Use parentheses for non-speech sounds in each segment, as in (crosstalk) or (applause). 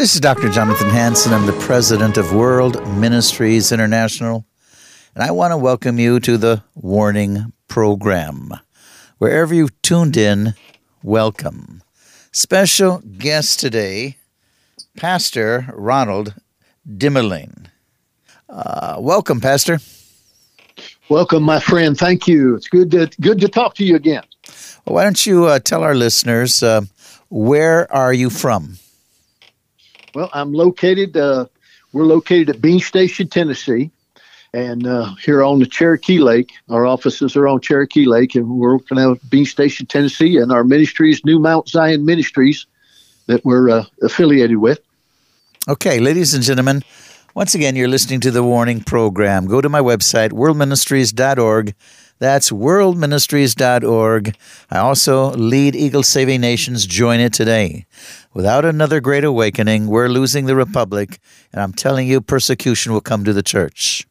This is Dr. Jonathan Hansen. I'm the president of World Ministries International, and I want to welcome you to the Warning Program. Wherever you've tuned in, welcome. Special guest today, Pastor Ronald Dimaline. Uh, welcome, Pastor. Welcome, my friend. Thank you. It's good to good to talk to you again. Well, why don't you uh, tell our listeners uh, where are you from? Well, I'm located. Uh, we're located at Bean Station, Tennessee, and uh, here on the Cherokee Lake. Our offices are on Cherokee Lake, and we're working out of Bean Station, Tennessee. And our ministry is New Mount Zion Ministries that we're uh, affiliated with. Okay, ladies and gentlemen, once again, you're listening to the Warning Program. Go to my website, worldministries.org. That's worldministries.org. I also lead Eagle Saving Nations. Join it today. Without another great awakening, we're losing the republic, and I'm telling you, persecution will come to the church.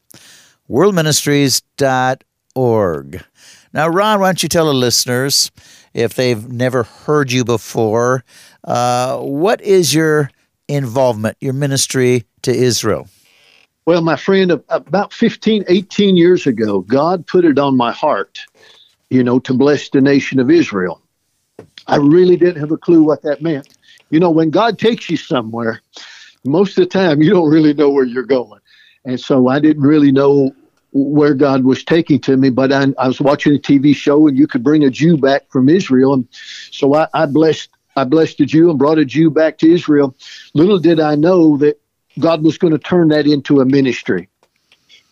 Worldministries.org. Now, Ron, why don't you tell the listeners, if they've never heard you before, uh, what is your involvement, your ministry to Israel? Well, my friend, about 15, 18 years ago, God put it on my heart, you know, to bless the nation of Israel. I really didn't have a clue what that meant. You know, when God takes you somewhere, most of the time you don't really know where you're going. And so I didn't really know where God was taking to me, but I, I was watching a TV show and you could bring a Jew back from Israel. And so I, I blessed I blessed a Jew and brought a Jew back to Israel. Little did I know that God was going to turn that into a ministry.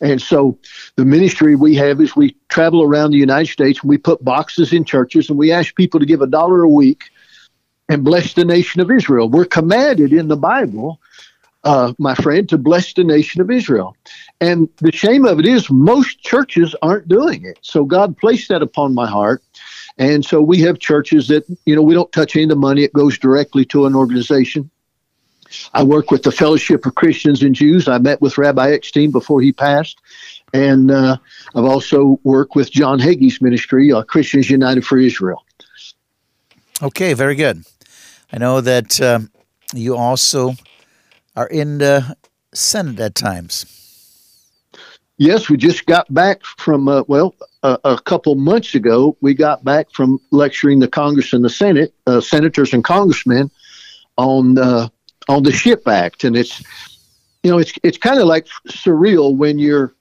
And so the ministry we have is we travel around the United States and we put boxes in churches and we ask people to give a dollar a week and bless the nation of Israel. We're commanded in the Bible, uh, my friend, to bless the nation of Israel. And the shame of it is, most churches aren't doing it. So God placed that upon my heart. And so we have churches that, you know, we don't touch any of the money, it goes directly to an organization. I work with the Fellowship of Christians and Jews. I met with Rabbi Eckstein before he passed. And uh, I've also worked with John Hagee's ministry, uh, Christians United for Israel. Okay, very good. I know that um, you also are in the Senate at times. Yes, we just got back from, uh, well, a, a, couple months ago, we got back from lecturing the Congress and the Senate, uh, senators and congressmen, on uh, on the Ship Act, and it's you know it's it's kind of like surreal when you're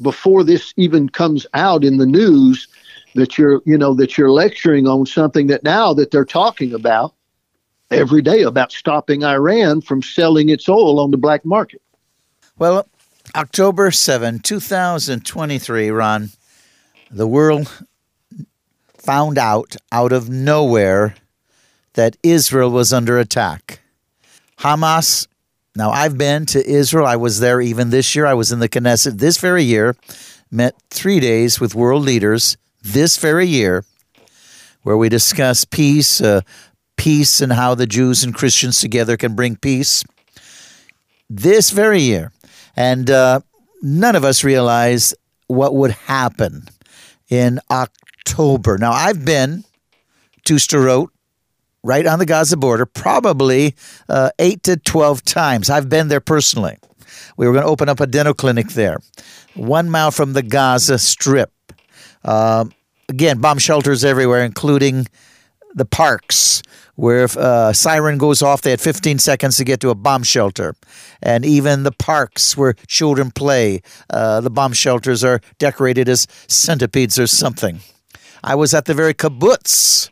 before this even comes out in the news that you're you know that you're lecturing on something that now that they're talking about every day about stopping Iran from selling its oil on the black market. Well, October 7, 2023, Ron, the world found out out of nowhere that Israel was under attack. Hamas, now I've been to Israel. I was there even this year. I was in the Knesset this very year, met three days with world leaders this very year, where we discuss peace, uh, peace and how the Jews and Christians together can bring peace. This very year. And uh, none of us realized what would happen in October. Now, I've been to Sderot, right on the Gaza border, probably uh, 8 to 12 times. I've been there personally. We were going to open up a dental clinic there, one mile from the Gaza Strip. Uh, again, bomb shelters everywhere, including the parks where if a siren goes off, they had 15 seconds to get to a bomb shelter. And even the parks where children play, uh, the bomb shelters are decorated as centipedes or something. I was at the very kibbutz,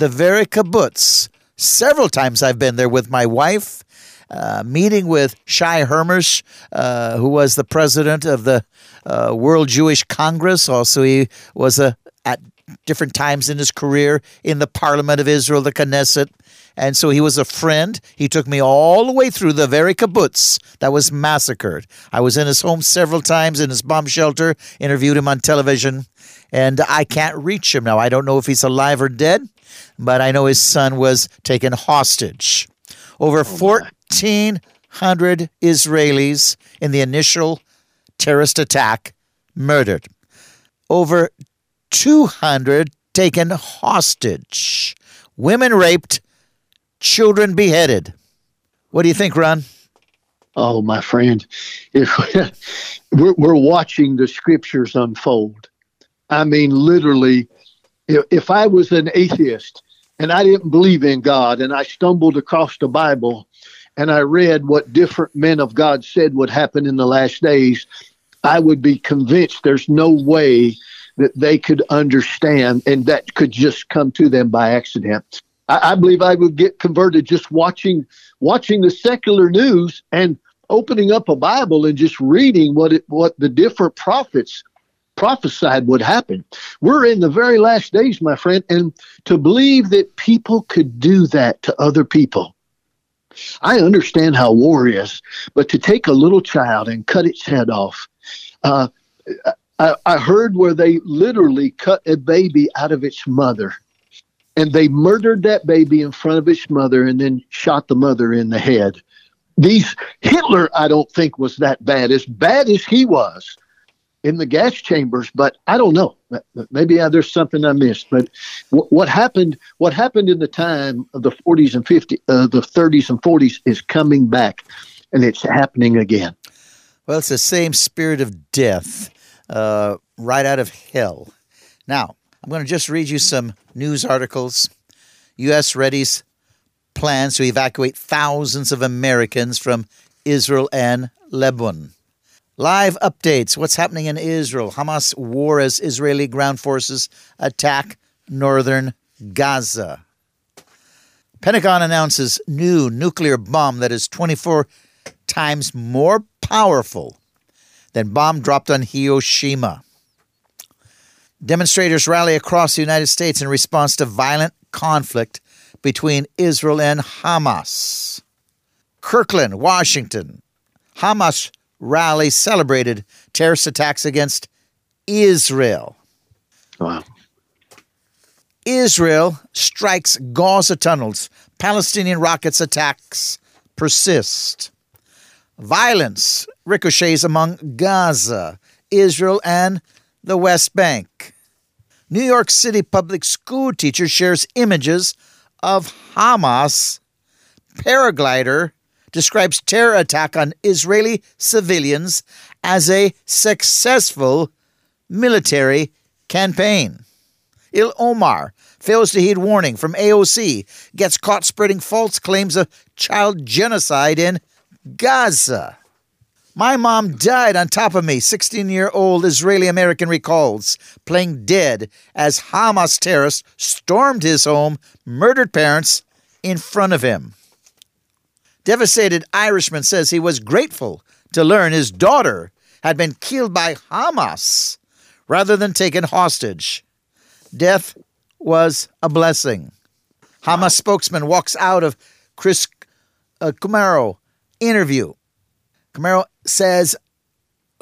the very kibbutz. Several times I've been there with my wife, uh, meeting with Shai Hermesh, uh, who was the president of the uh, World Jewish Congress. Also, he was a at different times in his career in the Parliament of Israel, the Knesset. And so he was a friend. He took me all the way through the very kibbutz that was massacred. I was in his home several times in his bomb shelter, interviewed him on television, and I can't reach him now. I don't know if he's alive or dead, but I know his son was taken hostage. Over oh 1,400 Israelis in the initial terrorist attack murdered. Over 200 taken hostage, women raped, children beheaded. What do you think, Ron? Oh, my friend, (laughs) we're, we're watching the scriptures unfold. I mean, literally, if I was an atheist and I didn't believe in God and I stumbled across the Bible and I read what different men of God said would happen in the last days, I would be convinced there's no way that they could understand and that could just come to them by accident. I, I believe I would get converted just watching watching the secular news and opening up a Bible and just reading what it, what the different prophets prophesied would happen. We're in the very last days, my friend, and to believe that people could do that to other people. I understand how war is, but to take a little child and cut its head off, uh, I, I heard where they literally cut a baby out of its mother and they murdered that baby in front of its mother and then shot the mother in the head. These Hitler, I don't think was that bad, as bad as he was in the gas chambers. But I don't know. Maybe there's something I missed. But what happened? What happened in the time of the 40s and 50s, uh, the 30s and 40s, is coming back, and it's happening again. Well, it's the same spirit of death, uh, right out of hell. Now, I'm going to just read you some news articles. U.S. readies plans to evacuate thousands of Americans from Israel and Lebanon. Live updates what's happening in Israel. Hamas war as Israeli ground forces attack northern Gaza. Pentagon announces new nuclear bomb that is 24 times more powerful than bomb dropped on Hiroshima. Demonstrators rally across the United States in response to violent conflict between Israel and Hamas. Kirkland, Washington. Hamas rally celebrated terrorist attacks against Israel. Wow. Israel strikes Gaza tunnels. Palestinian rockets attacks persist. Violence ricochets among Gaza, Israel, and the West Bank. New York City public school teacher shares images of Hamas paraglider describes terror attack on Israeli civilians as a successful military campaign. Ilhan Omar fails to heed warning from AOC, gets caught spreading false claims of child genocide in Gaza. My mom died on top of me, 16 year old Israeli American recalls, playing dead as Hamas terrorists stormed his home, murdered parents in front of him. Devastated Irishman says he was grateful to learn his daughter had been killed by Hamas rather than taken hostage. Death was a blessing. Hamas spokesman walks out of Chris uh, Cuomo interview. Cuomo says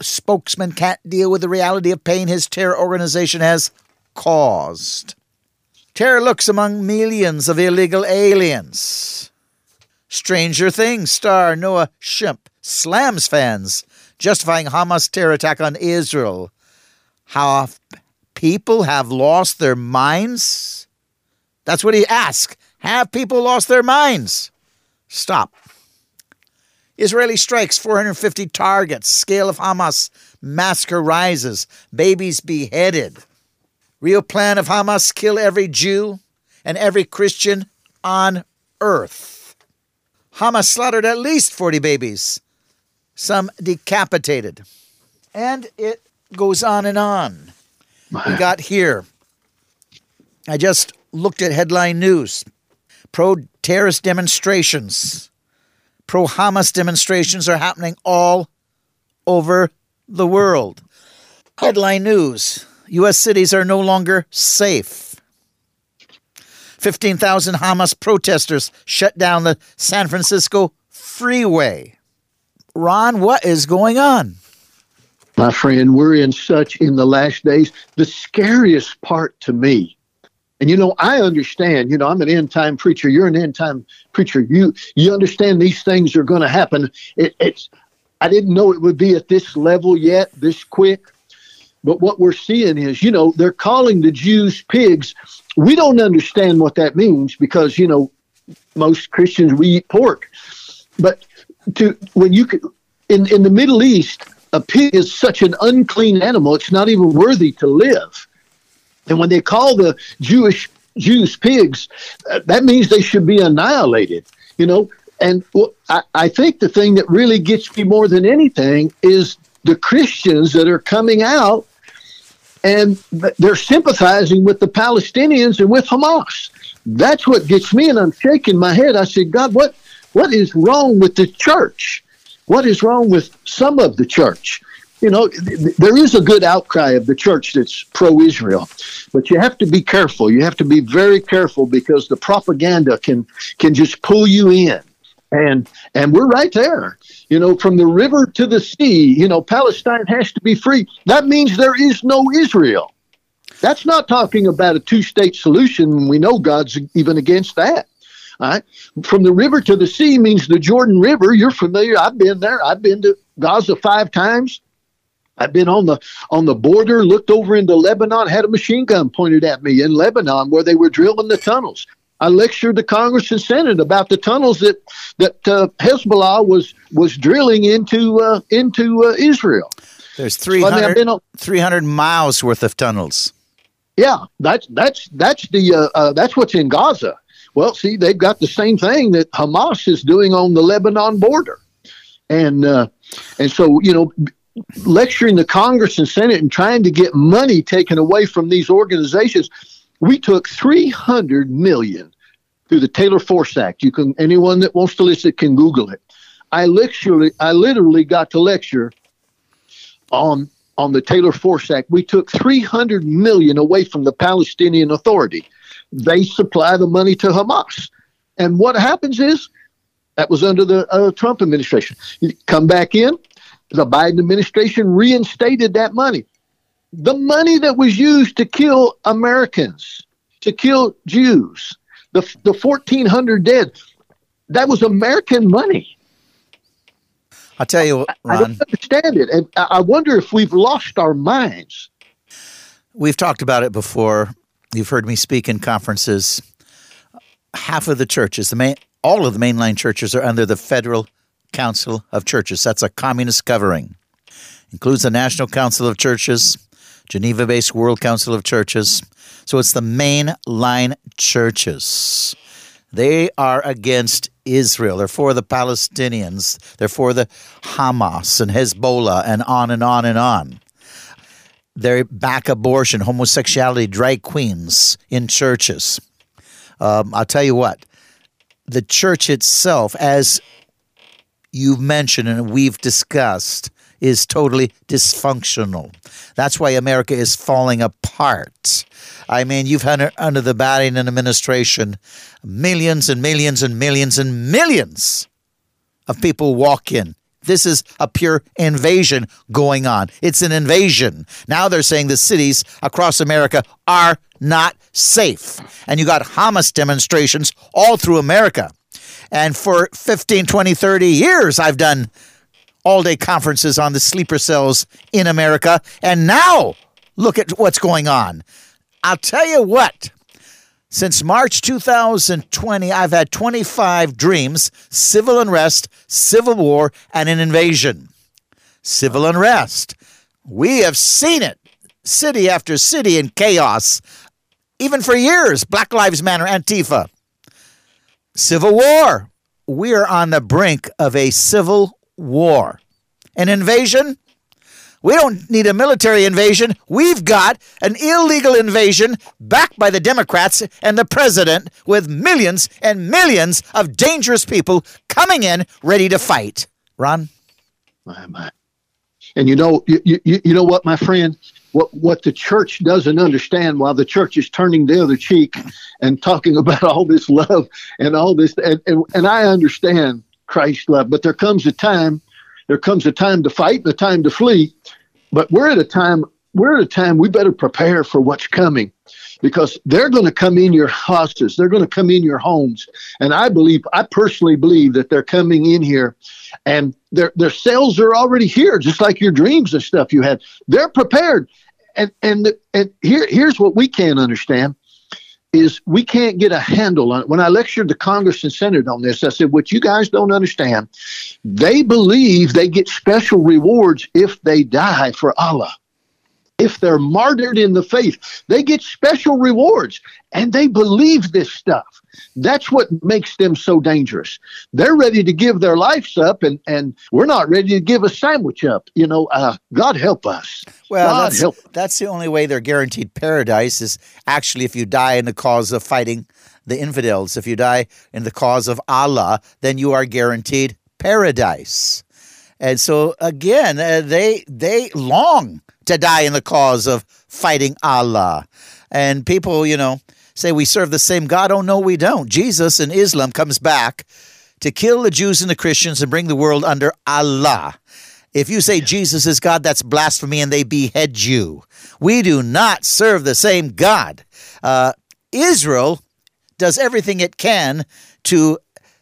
spokesman can't deal with the reality of pain his terror organization has caused. Terror looks among millions of illegal aliens. Stranger Things star Noah Schnapp slams fans, justifying Hamas terror attack on Israel. How people have lost their minds? That's what he asks. Have people lost their minds? Stop. Israeli strikes 450 targets. Scale of Hamas massacre rises. Babies beheaded. Real plan of Hamas kill every Jew and every Christian on earth. Hamas slaughtered at least 40 babies, some decapitated. And it goes on and on. We got here. I just looked at headline news pro terrorist demonstrations pro Hamas demonstrations are happening all over the world. Headline news U.S. cities are no longer safe. 15,000 Hamas protesters shut down the San Francisco freeway. Ron, what is going on? My friend, we're in such in the last days. The scariest part to me and you know, I understand. You know, I'm an end time preacher. You're an end time preacher. You you understand these things are going to happen. It, it's I didn't know it would be at this level yet, this quick. But what we're seeing is, you know, they're calling the Jews pigs. We don't understand what that means because, you know, most Christians we eat pork. but to when you could, in in the Middle East, a pig is such an unclean animal; it's not even worthy to live. And when they call the Jewish Jews pigs, uh, that means they should be annihilated. You know, and well, I, I think the thing that really gets me more than anything is the Christians that are coming out and they're sympathizing with the Palestinians and with Hamas. That's what gets me, and I'm shaking my head. I said, God, what what is wrong with the church? What is wrong with some of the church? You know, th- there is a good outcry of the church that's pro Israel, but you have to be careful. You have to be very careful because the propaganda can can just pull you in. And and we're right there. You know, from the river to the sea, you know, Palestine has to be free. That means there is no Israel. That's not talking about a two state solution. We know God's even against that. All right. From the river to the sea means the Jordan River. You're familiar. I've been there. I've been to Gaza five times. I've been on the on the border, looked over into Lebanon, had a machine gun pointed at me in Lebanon where they were drilling the tunnels. I lectured the Congress and Senate about the tunnels that that uh, Hezbollah was was drilling into uh, into uh, Israel. There's 300, so, I mean, 300 miles worth of tunnels. Yeah, that's that's that's the uh, uh, that's what's in Gaza. Well, see, they've got the same thing that Hamas is doing on the Lebanon border, and uh, and so you know, lecturing the Congress and Senate and trying to get money taken away from these organizations we took 300 million through the Taylor Force Act. You can anyone that wants to listen can Google it. I literally, I literally got to lecture on on the Taylor Force Act. We took 300 million away from the Palestinian Authority. They supply the money to Hamas, and what happens is that was under the uh, Trump administration. You come back in, the Biden administration reinstated that money the money that was used to kill Americans, to kill Jews, the, the 1,400 dead, that was American money. I'll tell you what, Ron. I, don't understand it. And I wonder if we've lost our minds. We've talked about it before. You've heard me speak in conferences. Half of the churches, the main, all of the mainline churches are under the Federal Council of Churches. That's a communist covering. Includes the National Council of Churches, Geneva based World Council of Churches. So it's the main line churches. They are against Israel. They're for the Palestinians. They're for the Hamas and Hezbollah and on and on and on. They back abortion, homosexuality, drag queens in churches. Um, I'll tell you what, the church itself, as you've mentioned and we've discussed, is totally dysfunctional. That's why America is falling apart. I mean, you've had under the Biden administration millions and millions and millions and millions of people walk in. This is a pure invasion going on. It's an invasion. Now they're saying the cities across America are not safe. And you got Hamas demonstrations all through America. And for 15, 20, 30 years, I've done all day conferences on the sleeper cells in America. And now look at what's going on. I'll tell you what. Since March 2020, I've had 25 dreams civil unrest, civil war, and an invasion. Civil unrest. We have seen it city after city in chaos, even for years. Black Lives Matter, Antifa. Civil war. We are on the brink of a civil war. An invasion? We don't need a military invasion. We've got an illegal invasion backed by the Democrats and the president with millions and millions of dangerous people coming in ready to fight. Ron? My, my. And you know, you, you, you know what, my friend? What, what the church doesn't understand while the church is turning the other cheek and talking about all this love and all this, and, and, and I understand Christ's love, but there comes a time there comes a time to fight and a time to flee. But we're at a time we're at a time we better prepare for what's coming because they're going to come in your houses they're going to come in your homes and i believe i personally believe that they're coming in here and their their cells are already here just like your dreams and stuff you had they're prepared and and and here here's what we can't understand is we can't get a handle on it. When I lectured the Congress and Senate on this, I said, what you guys don't understand, they believe they get special rewards if they die for Allah. If they're martyred in the faith, they get special rewards and they believe this stuff. That's what makes them so dangerous. They're ready to give their lives up, and, and we're not ready to give a sandwich up. You know, uh, God help us. Well, God that's, help. that's the only way they're guaranteed paradise is actually if you die in the cause of fighting the infidels. If you die in the cause of Allah, then you are guaranteed paradise. And so again, uh, they they long to die in the cause of fighting Allah. And people, you know, say we serve the same God. Oh no, we don't. Jesus in Islam comes back to kill the Jews and the Christians and bring the world under Allah. If you say Jesus is God, that's blasphemy and they behead you. We do not serve the same God. Uh, Israel does everything it can to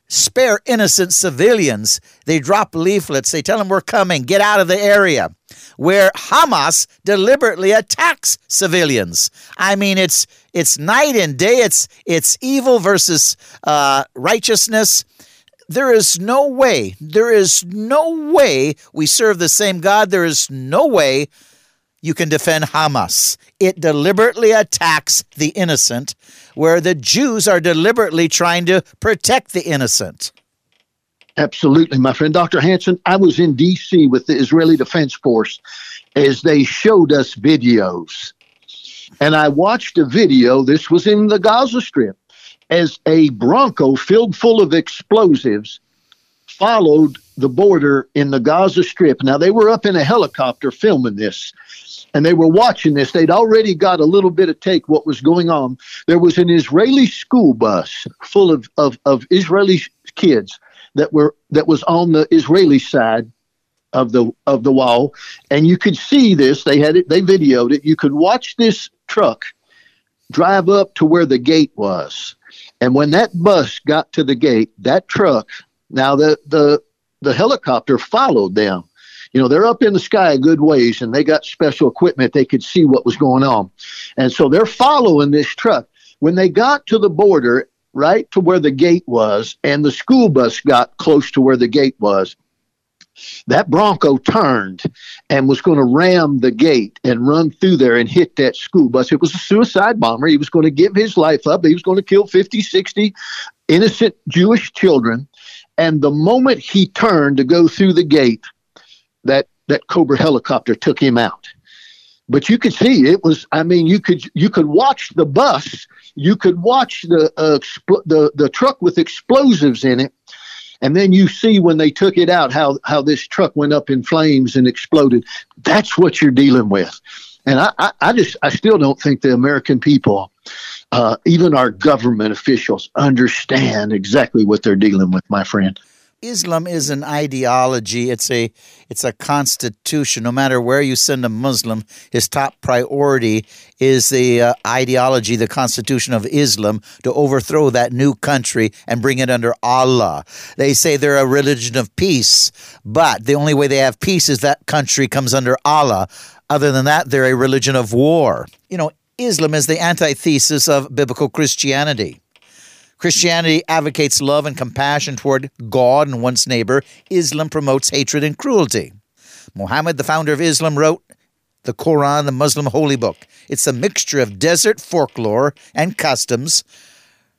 spare innocent civilians. They drop leaflets, they tell them we're coming, get out of the area. Where Hamas deliberately attacks civilians. I mean, it's it's night and day. It's it's evil versus uh, righteousness. There is no way. There is no way we serve the same God. There is no way you can defend Hamas. It deliberately attacks the innocent, where the Jews are deliberately trying to protect the innocent. Absolutely, my friend. Dr. Hansen, I was in D.C. with the Israeli Defense Force as they showed us videos. And I watched a video, this was in the Gaza Strip, as a Bronco filled full of explosives followed the border in the Gaza Strip. Now, they were up in a helicopter filming this, and they were watching this. They'd already got a little bit of take what was going on. There was an Israeli school bus full of, of, of Israeli kids that were that was on the Israeli side of the of the wall, and you could see this. They had it. They videoed it. You could watch this truck drive up to where the gate was, and when that bus got to the gate, that truck. Now the the the helicopter followed them. You know, they're up in the sky a good ways, and they got special equipment. They could see what was going on, and so they're following this truck. When they got to the border, right to where the gate was, and the school bus got close to where the gate was. That Bronco turned and was going to ram the gate and run through there and hit that school bus. It was a suicide bomber. He was going to give his life up. He was going to kill 50, 60 innocent Jewish children. And the moment he turned to go through the gate, that, that Cobra helicopter took him out. But you could see it was i mean you could you could watch the bus you could watch the uh, expl- the the truck with explosives in it and then you see when they took it out how how this truck went up in flames and exploded. That's what you're dealing with and i i, I just i still don't think the american people uh, even our government officials understand exactly what they're dealing with my friend Islam is an ideology. It's a it's a constitution. No matter where you send a Muslim, his top priority is the uh, ideology, the constitution of Islam, to overthrow that new country and bring it under Allah. They say they're a religion of peace, but the only way they have peace is that country comes under Allah. Other than that, they're a religion of war. You know, Islam is the antithesis of biblical Christianity. Christianity advocates love and compassion toward God and one's neighbor. Islam promotes hatred and cruelty. Muhammad, the founder of Islam, wrote the Quran, the Muslim holy book. It's a mixture of desert folklore and customs,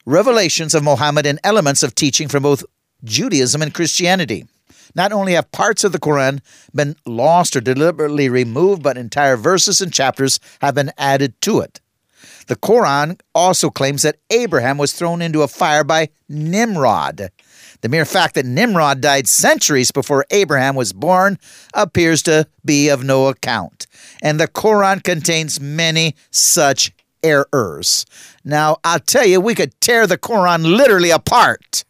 revelations of Muhammad, and elements of teaching from both Judaism and Christianity. Not only have parts of the Quran been lost or deliberately removed, but entire verses and chapters have been added to it. The Quran also claims that Abraham was thrown into a fire by Nimrod. The mere fact that Nimrod died centuries before Abraham was born appears to be of no account, and the Quran contains many such errors. Now, I'll tell you, we could tear the Quran literally apart.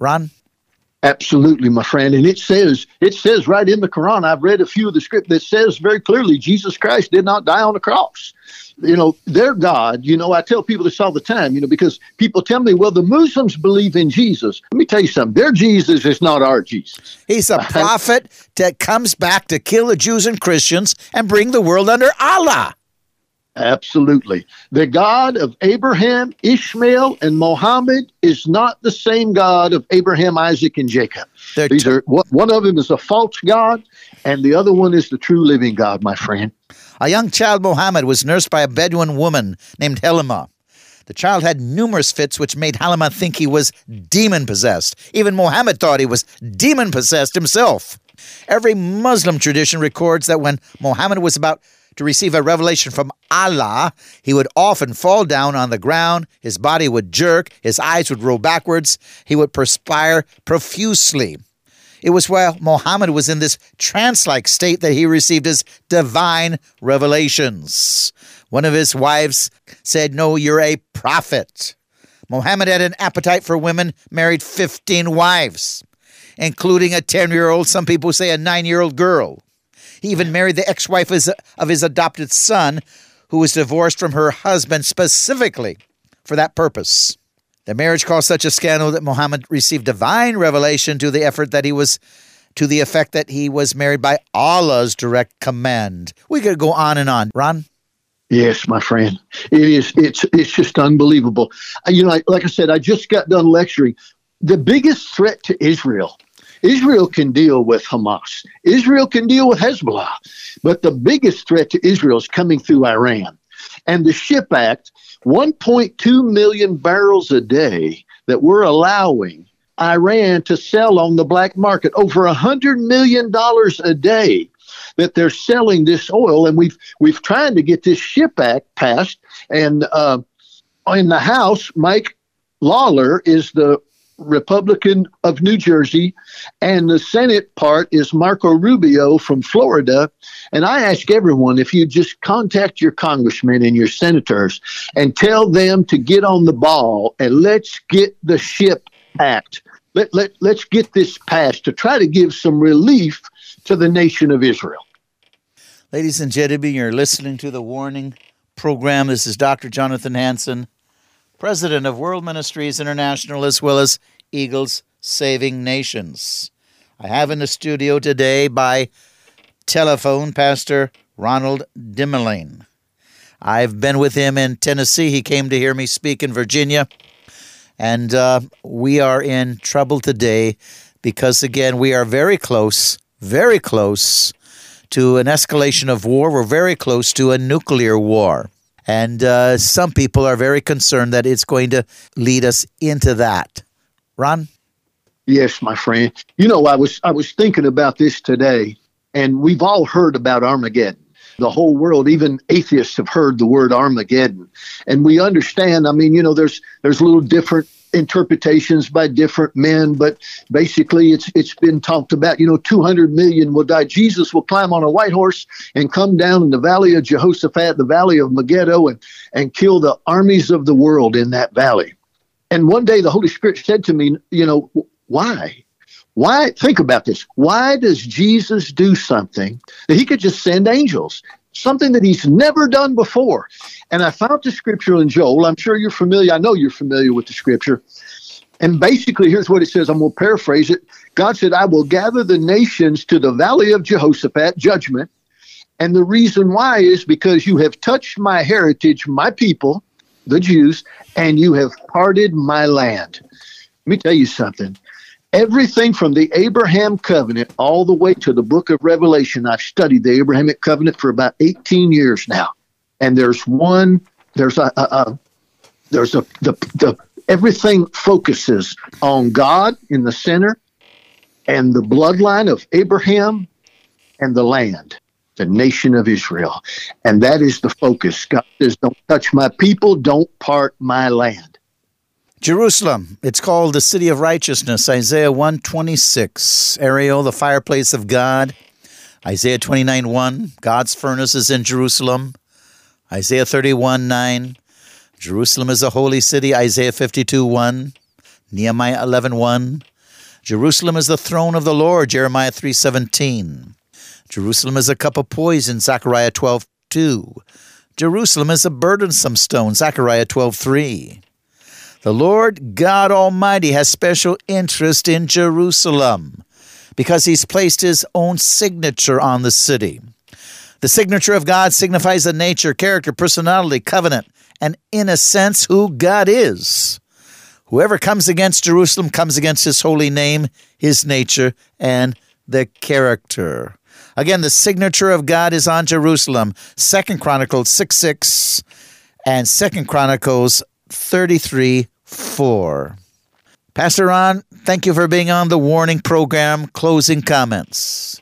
Ron? Absolutely, my friend. And it says, it says right in the Quran, I've read a few of the script that says very clearly Jesus Christ did not die on the cross you know, their God, you know, I tell people this all the time, you know, because people tell me, well, the Muslims believe in Jesus. Let me tell you something. Their Jesus is not our Jesus. He's a (laughs) prophet that comes back to kill the Jews and Christians and bring the world under Allah. Absolutely. The God of Abraham, Ishmael, and Mohammed is not the same God of Abraham, Isaac, and Jacob. They're These t- are one of them is a false God, and the other one is the true living God, my friend. A young child, Mohammed, was nursed by a Bedouin woman named Halima. The child had numerous fits which made Halima think he was demon possessed. Even Mohammed thought he was demon possessed himself. Every Muslim tradition records that when Mohammed was about to receive a revelation from Allah, he would often fall down on the ground, his body would jerk, his eyes would roll backwards, he would perspire profusely. It was while Muhammad was in this trance like state that he received his divine revelations. One of his wives said, No, you're a prophet. Muhammad had an appetite for women, married 15 wives, including a 10 year old, some people say a 9 year old girl. He even married the ex wife of his adopted son, who was divorced from her husband specifically for that purpose. The marriage caused such a scandal that Muhammad received divine revelation to the effort that he was to the effect that he was married by Allah's direct command. We could go on and on. Ron? Yes, my friend. It is it's it's just unbelievable. You know, like I said, I just got done lecturing. The biggest threat to Israel Israel can deal with Hamas. Israel can deal with Hezbollah. But the biggest threat to Israel is coming through Iran. And the SHIP Act, 1.2 million barrels a day that we're allowing Iran to sell on the black market, over $100 million a day that they're selling this oil. And we've, we've tried to get this SHIP Act passed. And uh, in the House, Mike Lawler is the Republican of New Jersey, and the Senate part is Marco Rubio from Florida. And I ask everyone if you just contact your congressmen and your senators and tell them to get on the ball and let's get the SHIP Act. Let, let, let's get this passed to try to give some relief to the nation of Israel. Ladies and gentlemen, you're listening to the Warning Program. This is Dr. Jonathan Hansen president of World Ministries International, as well as Eagles Saving Nations. I have in the studio today by telephone Pastor Ronald Dimaline. I've been with him in Tennessee. He came to hear me speak in Virginia. And uh, we are in trouble today because, again, we are very close, very close to an escalation of war. We're very close to a nuclear war. And uh, some people are very concerned that it's going to lead us into that. Ron? Yes, my friend. You know, I was I was thinking about this today, and we've all heard about Armageddon. The whole world, even atheists, have heard the word Armageddon, and we understand. I mean, you know, there's there's little different interpretations by different men, but basically it's it's been talked about. You know, 200 million will die. Jesus will climb on a white horse and come down in the valley of Jehoshaphat, the valley of Megiddo, and and kill the armies of the world in that valley. And one day the Holy Spirit said to me, you know, why? Why think about this? Why does Jesus do something that he could just send angels? Something that he's never done before. And I found the scripture in Joel. I'm sure you're familiar. I know you're familiar with the scripture. And basically, here's what it says. I'm going to paraphrase it. God said, I will gather the nations to the valley of Jehoshaphat, judgment. And the reason why is because you have touched my heritage, my people, the Jews, and you have parted my land. Let me tell you something. Everything from the Abraham covenant all the way to the book of Revelation, I've studied the Abrahamic covenant for about 18 years now and there's one there's a, a, a there's a the, the everything focuses on God in the center and the bloodline of Abraham and the land, the nation of Israel. And that is the focus. God says, Don't touch my people, don't part my land. Jerusalem, it's called the city of righteousness, Isaiah 126. Ariel, the fireplace of God. Isaiah 29 1, God's furnace is in Jerusalem. Isaiah 31 9. Jerusalem is a holy city, Isaiah 52 1. Nehemiah 11 1. Jerusalem is the throne of the Lord, Jeremiah 3 17. Jerusalem is a cup of poison, Zechariah 12 2. Jerusalem is a burdensome stone, Zechariah 12 3. The Lord God Almighty has special interest in Jerusalem because he's placed his own signature on the city. The signature of God signifies the nature, character, personality, covenant, and in a sense, who God is. Whoever comes against Jerusalem comes against his holy name, his nature, and the character. Again, the signature of God is on Jerusalem. Second Chronicles 6 6 and Second Chronicles 33 4. Pastor Ron, thank you for being on the warning program. Closing comments.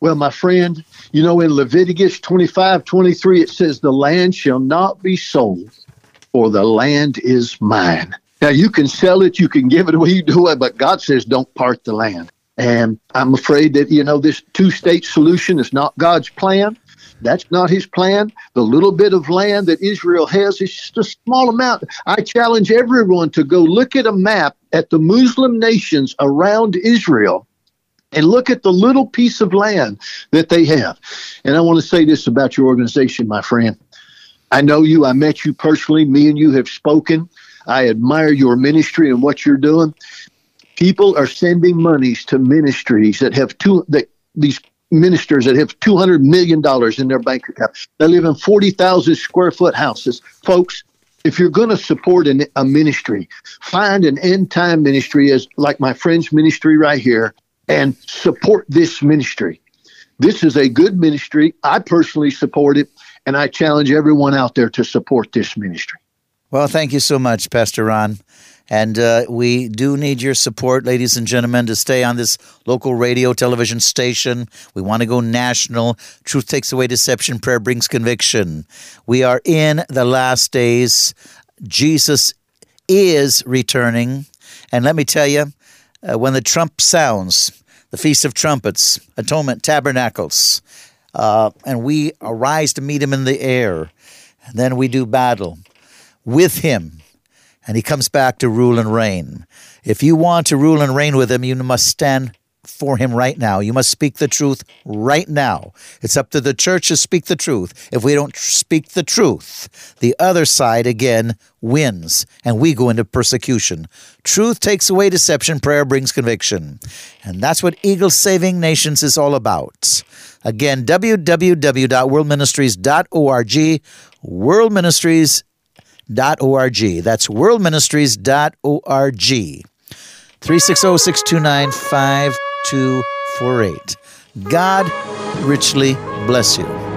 Well, my friend, you know, in Leviticus 25 23, it says, The land shall not be sold, for the land is mine. Now, you can sell it, you can give it (laughs) away, you do it, but God says, Don't part the land. And I'm afraid that, you know, this two state solution is not God's plan. That's not his plan. The little bit of land that Israel has is just a small amount. I challenge everyone to go look at a map at the Muslim nations around Israel and look at the little piece of land that they have. And I want to say this about your organization, my friend. I know you, I met you personally. Me and you have spoken. I admire your ministry and what you're doing. People are sending monies to ministries that have two that these ministers that have two hundred million dollars in their bank account. They live in forty thousand square foot houses, folks. If you're going to support an, a ministry, find an end time ministry as like my friend's ministry right here, and support this ministry. This is a good ministry. I personally support it, and I challenge everyone out there to support this ministry. Well, thank you so much, Pastor Ron. And uh, we do need your support, ladies and gentlemen, to stay on this local radio television station. We want to go national. Truth takes away deception, prayer brings conviction. We are in the last days. Jesus is returning. And let me tell you, uh, when the trump sounds, the Feast of Trumpets, Atonement, Tabernacles, uh, and we arise to meet him in the air, and then we do battle with him and he comes back to rule and reign. If you want to rule and reign with him, you must stand for him right now. You must speak the truth right now. It's up to the church to speak the truth. If we don't speak the truth, the other side again wins and we go into persecution. Truth takes away deception, prayer brings conviction. And that's what Eagle Saving Nations is all about. Again, www.worldministries.org, World Ministries worldministries.org. That's worldministries.org. 360 629 5248. God richly bless you.